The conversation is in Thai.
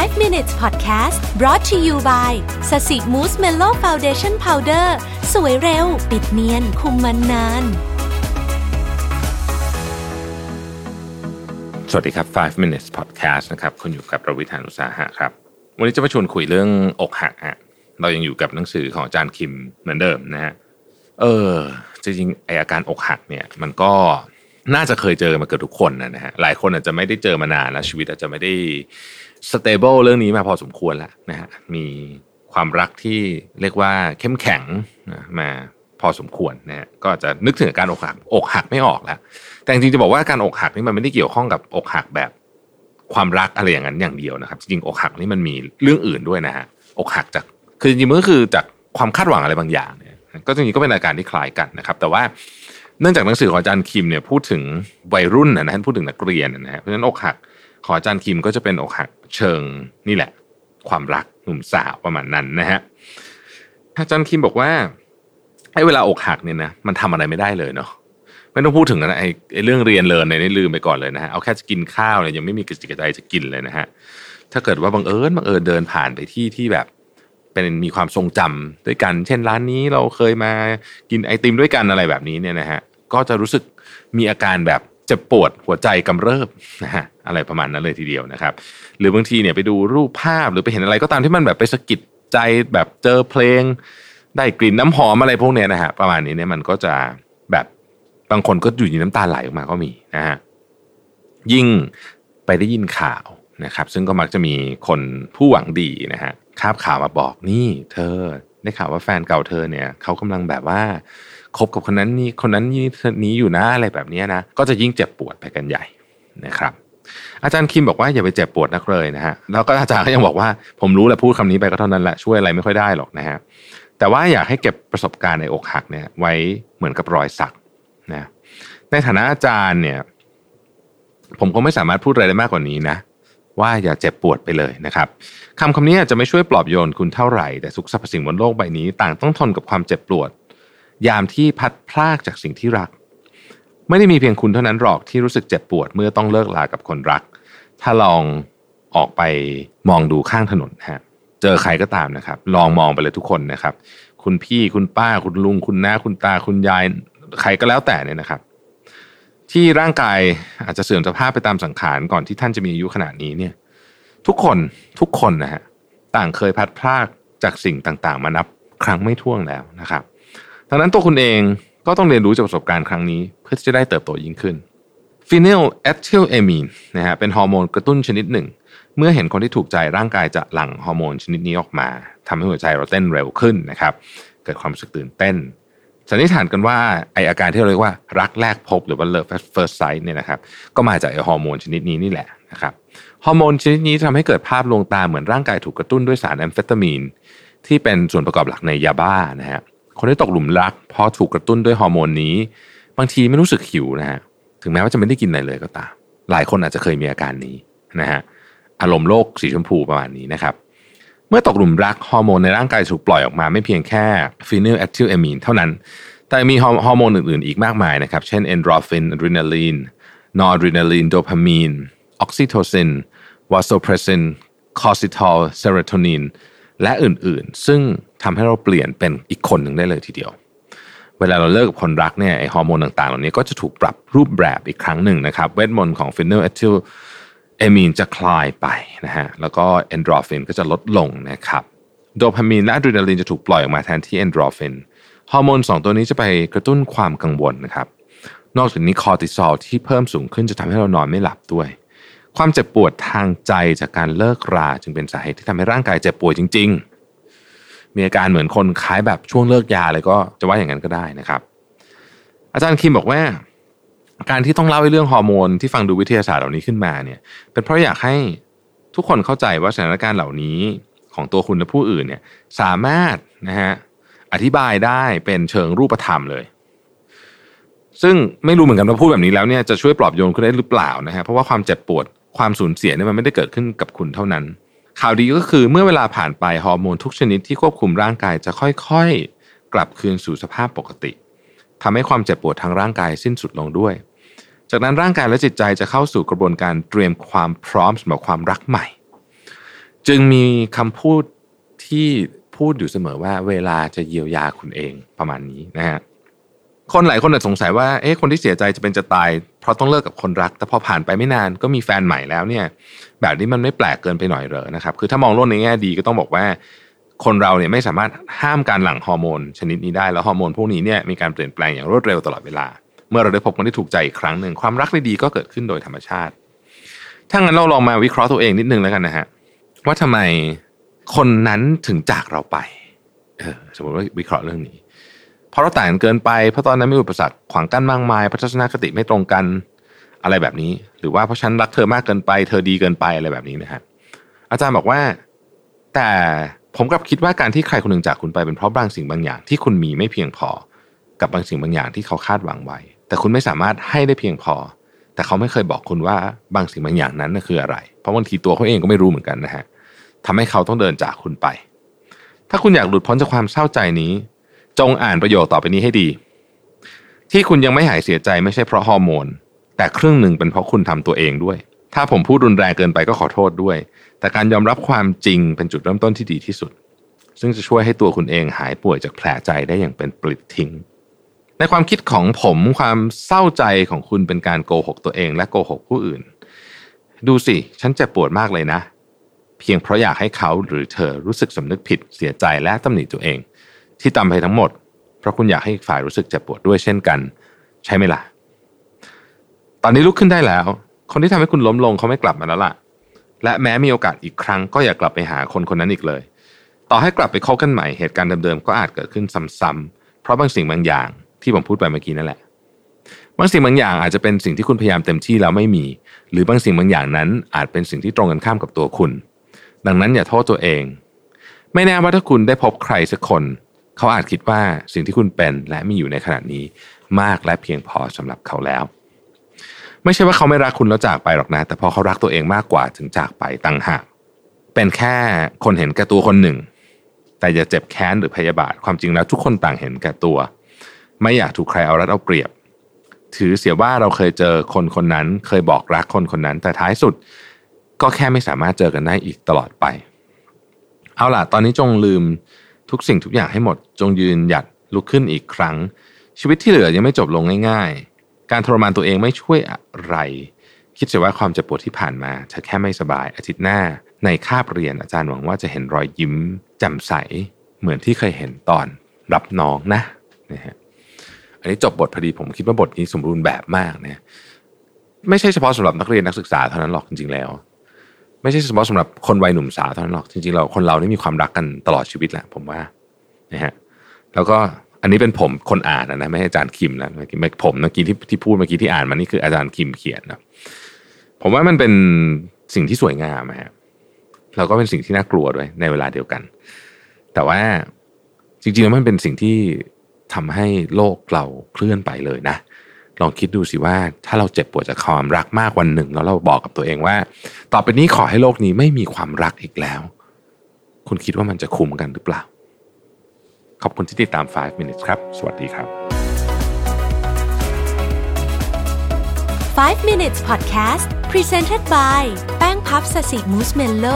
5 minutes podcast brought to you by Sasi Mousse Mellow foundation powder สวยเร็ว ปิดเนียน คุมมันนาน สวัสดีครับ 5 minutes podcast นะครับคุณอยู่กับผมรวิศ หาญอุตสาหะครับ วันนี้จะมาชวนคุยเรื่องอกหักฮะเรายังอยู่กับหนังสือของอาจารย์คิมเหมือนเดิมนะฮะ เออ จริงๆไอ้อาการอกหักเนี่ย มันก็น่าจะเคยเจอมาเกือบทุกคนนะฮะ หลายคนอาจจะไม่ได้เจอมานานแล้วชีวิตอาจจะไม่ได้ stable เรื่องนี้มาพอสมควรแล้วนะฮะมีความรักที่เรียกว่าเข้มแข็งนะมาพอสมควรนะฮะก็จะนึกถึงการอกหักอกหักไม่ออกแล้ว แต่จริงๆจะบอกว่าการอกหักนี่มันไม่ได้เกี่ยวข้องกับอกหักแบบความรักอะไรอย่างนั้นอย่างเดียวนะครับ จริงๆอกหักนี่มันมีเรื่องอื่นด้วยนะฮะอกหักจากคือจริงๆมันก็คือจากความคาดหวังอะไรบางอย่างเนี่ยก็จริงๆก็เป็นอาการที่คล้ายกันนะครับ แต่ว่าเนื่องจากหนังสือของอาจารย์คิมเนี่ยพูดถึงวัยรุ่นนะท่านพูดถึงนักเรียนนะฮะเพราะฉะนั้นอกหัก ของอาจารย์คิมก็จะเป็นอกหักเชิงนี่แหละ ความรักหนุ่มสาวประมาณนั้นนะฮะอาจารย์คิมบอกว่าไอ้เวลาอกหักเนี่ยนะมันทำอะไรไม่ได้เลยเนาะไม่ต้องพูดถึงนะไอ้เรื่องเรียนเลินเนี่ยนี่ลืมไปก่อนเลยนะฮะเอาแค่จะกินข้าวเนี่ยยังไม่มีกระจิกระใจจะกินเลยนะฮะถ้าเกิดว่าบังเอิญบังเอิญเดินผ่านไปที่ที่แบบเป็นมีความทรงจำด้วยกัน เช่นร้านนี้เราเคยมากินไอติมด้วยกันอะไรแบบนี้เนี่ยนะฮะก็จะรู้สึกมีอาการแบบ เจ็บปวดหัวใจกำเริบนะฮะอะไรประมาณนั้นเลยทีเดียวนะครับ หรือบางทีเนี่ยไปดูรูปภาพหรือไปเห็นอะไรก็ตามที่มันแบบไปสะกิดใจแบบเจอเพลง ได้กลิ่นน้ำหอมอะไรพวกเนี้ยนะฮะประมาณนี้เนี่ยมันก็จะแบบบางคนก็อยู่ในน้ำตาไหลออกมาก็มีนะฮะยิ่งไปได้ยินข่าวนะครับ ซึ่งก็มักจะมีคนผู้หวังดีนะฮะคาบข่าวมาบอกนี่ เธอได้ข่าวว่าแฟนเก่าเธอเนี่ยเขากำลังแบบว่า คบกับคนนั้นนี่คนนั้นนี่นี้อยู่นะอะไรแบบนี้นะก็จะยิ่งเจ็บปวดไปกันใหญ่นะครับอาจารย์คิมบอกว่าอย่าไปเจ็บปวดนักเลยนะฮะแล้วก็อาจารย์ก็ยังบอกว่าผมรู้แหละพูดคำนี้ไปก็เท่านั้นแหละช่วยอะไรไม่ค่อยได้หรอกนะฮะแต่ว่าอยากให้เก็บประสบการณ์ในอกหักเนี่ยไว้เหมือนกับรอยสักนะในฐานะอาจารย์เนี่ย ผมคงไม่สามารถพูดอะไรได้มากกว่านี้นะ ว่าอย่าเจ็บปวดไปเลยนะครับคำคำนี้อาจจะไม่ช่วยปลอบโยนคุณเท่าไหร่แต่ทุกสรรพสิ่งบนโลกใบนี้ ต่างต้องทนกับความเจ็บปวด ยามที่พัดพลากจากสิ่งที่รัก ไม่ได้มีเพียงคุณเท่านั้นหรอกที่รู้สึกเจ็บปวดเมื่อต้องเลิกลากับคนรัก ถ้าลองออกไปมองดูข้างถนนฮะเจอใครก็ตามนะครับ ลองมองไปเลยทุกคนนะครับ คุณพี่คุณป้าคุณลุง คุณน้าคุณตาคุณยายใครก็แล้วแต่เนี่ยนะครับ ที่ร่างกายอาจจะเสื่อมสภาพไปตามสังขารก่อนที่ท่านจะมีอายุขนาดนี้เนี่ย ทุกคนทุกคนนะฮะต่างเคยพลัดพรากจากสิ่งต่างๆ มานับครั้งไม่ถ้วนแล้วนะครับ ดังนั้นตัวคุณเองก็ต้องเรียนรู้จากประสบการณ์ครั้งนี้ เพื่อที่จะได้เติบโตยิ่งขึ้นฟีนิลเอทิลเอมีนนะฮะเป็นฮอร์โมนกระตุ้นชนิดหนึ่ง เมื่อเห็นคนที่ถูกใจร่างกายจะหลั่งฮอร์โมนชนิดนี้ออกมาทำให้หัวใจเราเต้นเร็วขึ้นนะครับเกิดความรู้สึกตื่นเต้นสันนิษฐานกันว่าไออาการที่เราเรียกว่ารักแรกพบหรือว่า love at first sight เนี่ยนะครับก็มาจากไอฮอร์โมนชนิดนี้นี่แหละนะครับฮอร์โมนชนิดนี้ทำให้เกิดภาพลวงตาเหมือนร่างกายถูกกระตุ้นด้วยสารแอมเฟตามีนที่เป็นส่วนประกอบหลักในยาบ้านะฮะ คนที่ตกหลุมรักพอถูกกระตุ้นด้วยฮอร์โมนนี้ บางทีไม่รู้สึกหิวนะฮะถึงแม้ว่าจะไม่ได้กินอะไรเลยก็ตาม หลายคนอาจจะเคยมีอาการนี้นะฮะอารมณ์โลกสีชมพูประมาณนี้นะครับเมื่อตกหลุมรักฮอร์โมนในร่างกายถูกปล่อยออกมาไม่เพียงแค่ฟีนิลเอทิลเอมีนเท่านั้น แต่มีฮอร์โมนอื่นๆ อีกมากมายนะครับ เช่นเอ็นดอร์ฟินอะดรีนาลีนนอร์อะดรีนาลีนโดพามีนออกซิโทซินวาโซเพรสินคอร์ติซอลเซโรโทนินและอื่นๆ ซึ่ง ทำให้เราเปลี่ยนเป็นอีกคนหนึ่งได้เลยทีเดียว เวลาเราเลิกกับคนรักเนี่ยไอ้ฮอร์โมนต่างๆ เหล่านี้ก็จะถูกปรับรูปแบบอีกครั้งหนึ่งนะครับ เวทมนต์ของฟีนิลเอทิลเอมีนจะคลายไปนะฮะแล้วก็เอ็นดอร์ฟินก็จะลดลงนะครับโดพามีนและอะดรีนาลีนจะถูกปล่อยออกมาแทนที่เอ็นดอร์ฟินฮอร์โมนสองตัวนี้จะไปกระตุ้นความกังวลนะครับ นอกจากนี้คอร์ติซอลที่เพิ่มสูงขึ้นจะทำให้เรานอนไม่หลับด้วย ความเจ็บปวดทางใจจากการเลิกราจึงเป็นสาเหตุที่ทำให้ร่างกายเจ็บป่วยจริง ๆ มีอาการเหมือนคนคล้ายแบบช่วงเลิกยาเลยก็จะว่าอย่างนั้นก็ได้นะครับ อาจารย์คิมบอกว่า การที่ต้องเล่าเรื่องฮอร์โมนที่ฟังดูวิทยาศาสตร์เหล่านี้ขึ้นมาเนี่ย เป็นเพราะอยากให้ทุกคนเข้าใจว่าสถานการณ์เหล่านี้ของตัวคุณและผู้อื่นเนี่ยสามารถนะฮะอธิบายได้เป็นเชิงรูปธรรมเลย ซึ่งไม่รู้เหมือนกันว่าพูดแบบนี้แล้วเนี่ยจะช่วยปลอบโยนคุณได้หรือเปล่านะฮะเพราะว่าความเจ็บปวดความสูญเสียเนี่ยมันไม่ได้เกิดขึ้นกับคุณเท่านั้น ข่าวดีก็คือเมื่อเวลาผ่านไปฮอร์โมนทุกชนิดที่ควบคุมร่างกายจะค่อยๆ กลับคืนสู่สภาพปกติทำให้ความเจ็บปวดทางร่างกายสิ้นสุดลงด้วย จากนั้นร่างกายและจิตใจจะเข้าสู่กระบวนการเตรียมความพร้อมสำหรับความรักใหม่ จึงมีคำพูดที่พูดอยู่เสมอว่าเวลาจะเยียวยาคุณเองประมาณนี้นะฮะ คนหลายคนอาจสงสัยว่าเอ๊ะคนที่เสียใจจะเป็นจะตาย เพราะต้องเลิกกับคนรัก แต่พอผ่านไปไม่นานก็มีแฟนใหม่แล้วเนี่ย แบบนี้มันไม่แปลกเกินไปหน่อยเหรอนะครับ คือถ้ามองโลกในแง่ดีก็ต้องบอกว่า คนเราเนี่ยไม่สามารถห้ามการหลั่งฮอร์โมนชนิดนี้ได้แล้วฮอร์โมนพวกนี้เนี่ยมีการเปลี่ยนแปลงอย่างรวดเร็วตลอดเวลา เมื่อเราได้พบคนที่ถูกใจอีกครั้งหนึ่งความรักดีๆก็เกิดขึ้นโดยธรรมชาติถ้างั้นเราลองมาวิเคราะห์ตัวเองนิดนึงแล้วกันนะฮะว่าทำไมคนนั้นถึงจากเราไปเออสมมติว่าวิเคราะห์เรื่องนี้ เพราะเราต่างกันเกินไปเพราะตอนนั้นมีอุปสรรคขวางกั้นมากมายพัฒนคติไม่ตรงกันอะไรแบบนี้ หรือว่าเพราะฉันรักเธอมากเกินไป เธอดีเกินไปอะไรแบบนี้นะฮะอาจารย์บอกว่า แต่ผมกลับคิดว่าการที่ใครคนหนึ่งจากคุณไปเป็นเพราะบางสิ่งบางอย่างที่คุณมีไม่เพียงพอ กับบางสิ่งบางอย่างที่เขาคาดหวังไว้ แต่คุณไม่สามารถให้ได้เพียงพอ แต่เขาไม่เคยบอกคุณว่าบางสิ่งบางอย่างนั้นคืออะไร เพราะบางทีตัวเขาเองก็ไม่รู้เหมือนกันนะฮะทำให้เขาต้องเดินจากคุณไป ถ้าคุณอยากหลุดพ้นจากความเศร้าใจนี้ จงอ่านประโยคต่อไปนี้ให้ดี ที่คุณยังไม่หายเสียใจไม่ใช่เพราะฮอร์โมน แต่ครึ่งหนึ่งเป็นเพราะคุณทำตัวเองด้วย ถ้าผมพูดรุนแรงเกินไปก็ขอโทษด้วย แต่การยอมรับความจริงเป็นจุดเริ่มต้นที่ดีที่สุด ซึ่งจะช่วยให้ตัวคุณเองหายป่วยจากแผลใจได้อย่างเป็นปลิดทิ้ง ในความคิดของผมความเศร้าใจของคุณเป็นการโกหกตัวเองและโกหกผู้อื่น ดูสิ ฉันเจ็บปวดมากเลยนะ เพียงเพราะอยากให้เขาหรือเธอรู้สึกสำนึกผิดเสียใจและตำหนิตัวเอง ที่ตำไปทั้งหมด เพราะคุณอยากให้อีกฝ่ายรู้สึกเจ็บปวดด้วยเช่นกัน ใช่ไหมล่ะ ตอนนี้ลุกขึ้นได้แล้ว คนที่ทำให้คุณล้มลงเขาไม่กลับมาแล้วล่ะ และแม้มีโอกาสอีกครั้งก็อย่ากลับไปหาคนคนนั้นอีกเลย ต่อให้กลับไปคบกันใหม่เหตุการณ์เดิมๆก็อาจเกิดขึ้นซ้ำๆเพราะบางสิ่งบางอย่างที่ผมพูดไปเมื่อกี้นั่นแหละบางสิ่งบางอย่างอาจจะเป็นสิ่งที่คุณพยายามเต็มที่แล้วไม่มี หรือบางสิ่งบางอย่างนั้นอาจเป็นสิ่งที่ตรงกันข้ามกับตัวคุณ ดังนั้นอย่าโทษตัวเอง ไม่แน่ว่าถ้าคุณได้พบใครสักคน เขาอาจคิดว่าสิ่งที่คุณเป็นและมีอยู่ในขณะนี้มากและเพียงพอสำหรับเขาแล้ว ไม่ใช่ว่าเขาไม่รักคุณแล้วจากไปหรอกนะ แต่พอเขารักตัวเองมากกว่าถึงจากไปตั้งหากเป็นแค่คนเห็นแก่ตัวคนหนึ่ง แต่อย่าเจ็บแค้นหรือพยาบาทความจริงแล้วทุกคนต่างเห็นแก่ตัว ไม่อยากถูกใครเอารัดเอาเปรียบ ถือเสียว่าเราเคยเจอคนคนนั้น เคยบอกรักคนคนนั้น แต่ท้ายสุดก็แค่ไม่สามารถเจอกันได้อีกตลอดไป เอาล่ะ ตอนนี้จงลืม ทุกสิ่งทุกอย่างให้หมดจงยืนหยัดลุกขึ้นอีกครั้ง ชีวิตที่เหลือยังไม่จบลงง่าย ๆ การทรมานตัวเองไม่ช่วยอะไร คิดเสียว่าความเจ็บปวดที่ผ่านมาเธอแค่ไม่สบายอาทิตย์หน้า ในคาบเรียนอาจารย์หวังว่าจะเห็นรอยยิ้มแจ่มใส เหมือนที่เคยเห็นตอนรับน้องนะนะฮะอันนี้จบบทพอดีผมคิดว่าบทนี้สมบูรณ์แบบมากนะไม่ใช่เฉพาะสำหรับนักเรียนนักศึกษาเท่านั้นหรอกจริงๆแล้ว ไม่ใช่เฉพาะสำหรับคนวัยหนุ่มสาวเท่านั้นหรอกจริงๆเราคนเราได้มีความรักกันตลอดชีวิตแหละผมว่านะฮะแล้วก็อันนี้เป็นผมคนอ่านนะไม่ใช่อาจารย์คิมนะเมื่อกี้ผมเมื่อกี้ที่ที่พูดเมื่อกี้ที่อ่านมานี่คืออาจารย์คิมเขียนนะผมว่ามันเป็นสิ่งที่สวยงามนะฮะแล้วก็เป็นสิ่งที่น่ากลัวด้วยในเวลาเดียวกัน แต่ว่าจริงๆแล้วมันเป็นสิ่งที่ทำให้โลกเราเคลื่อนไปเลยนะ ลองคิดดูสิว่าถ้าเราเจ็บปวดจากความรักมากวันหนึ่ง แล้วเราบอกกับตัวเองว่า ต่อไปนี้ขอให้โลกนี้ไม่มีความรักอีกแล้ว คุณคิดว่ามันจะคุ้มกันหรือเปล่า ขอบคุณที่ติดตาม 5 minutes ครับ สวัสดีครับ 5 minutes podcast presented by แป้งพับสสิมูสเมลโล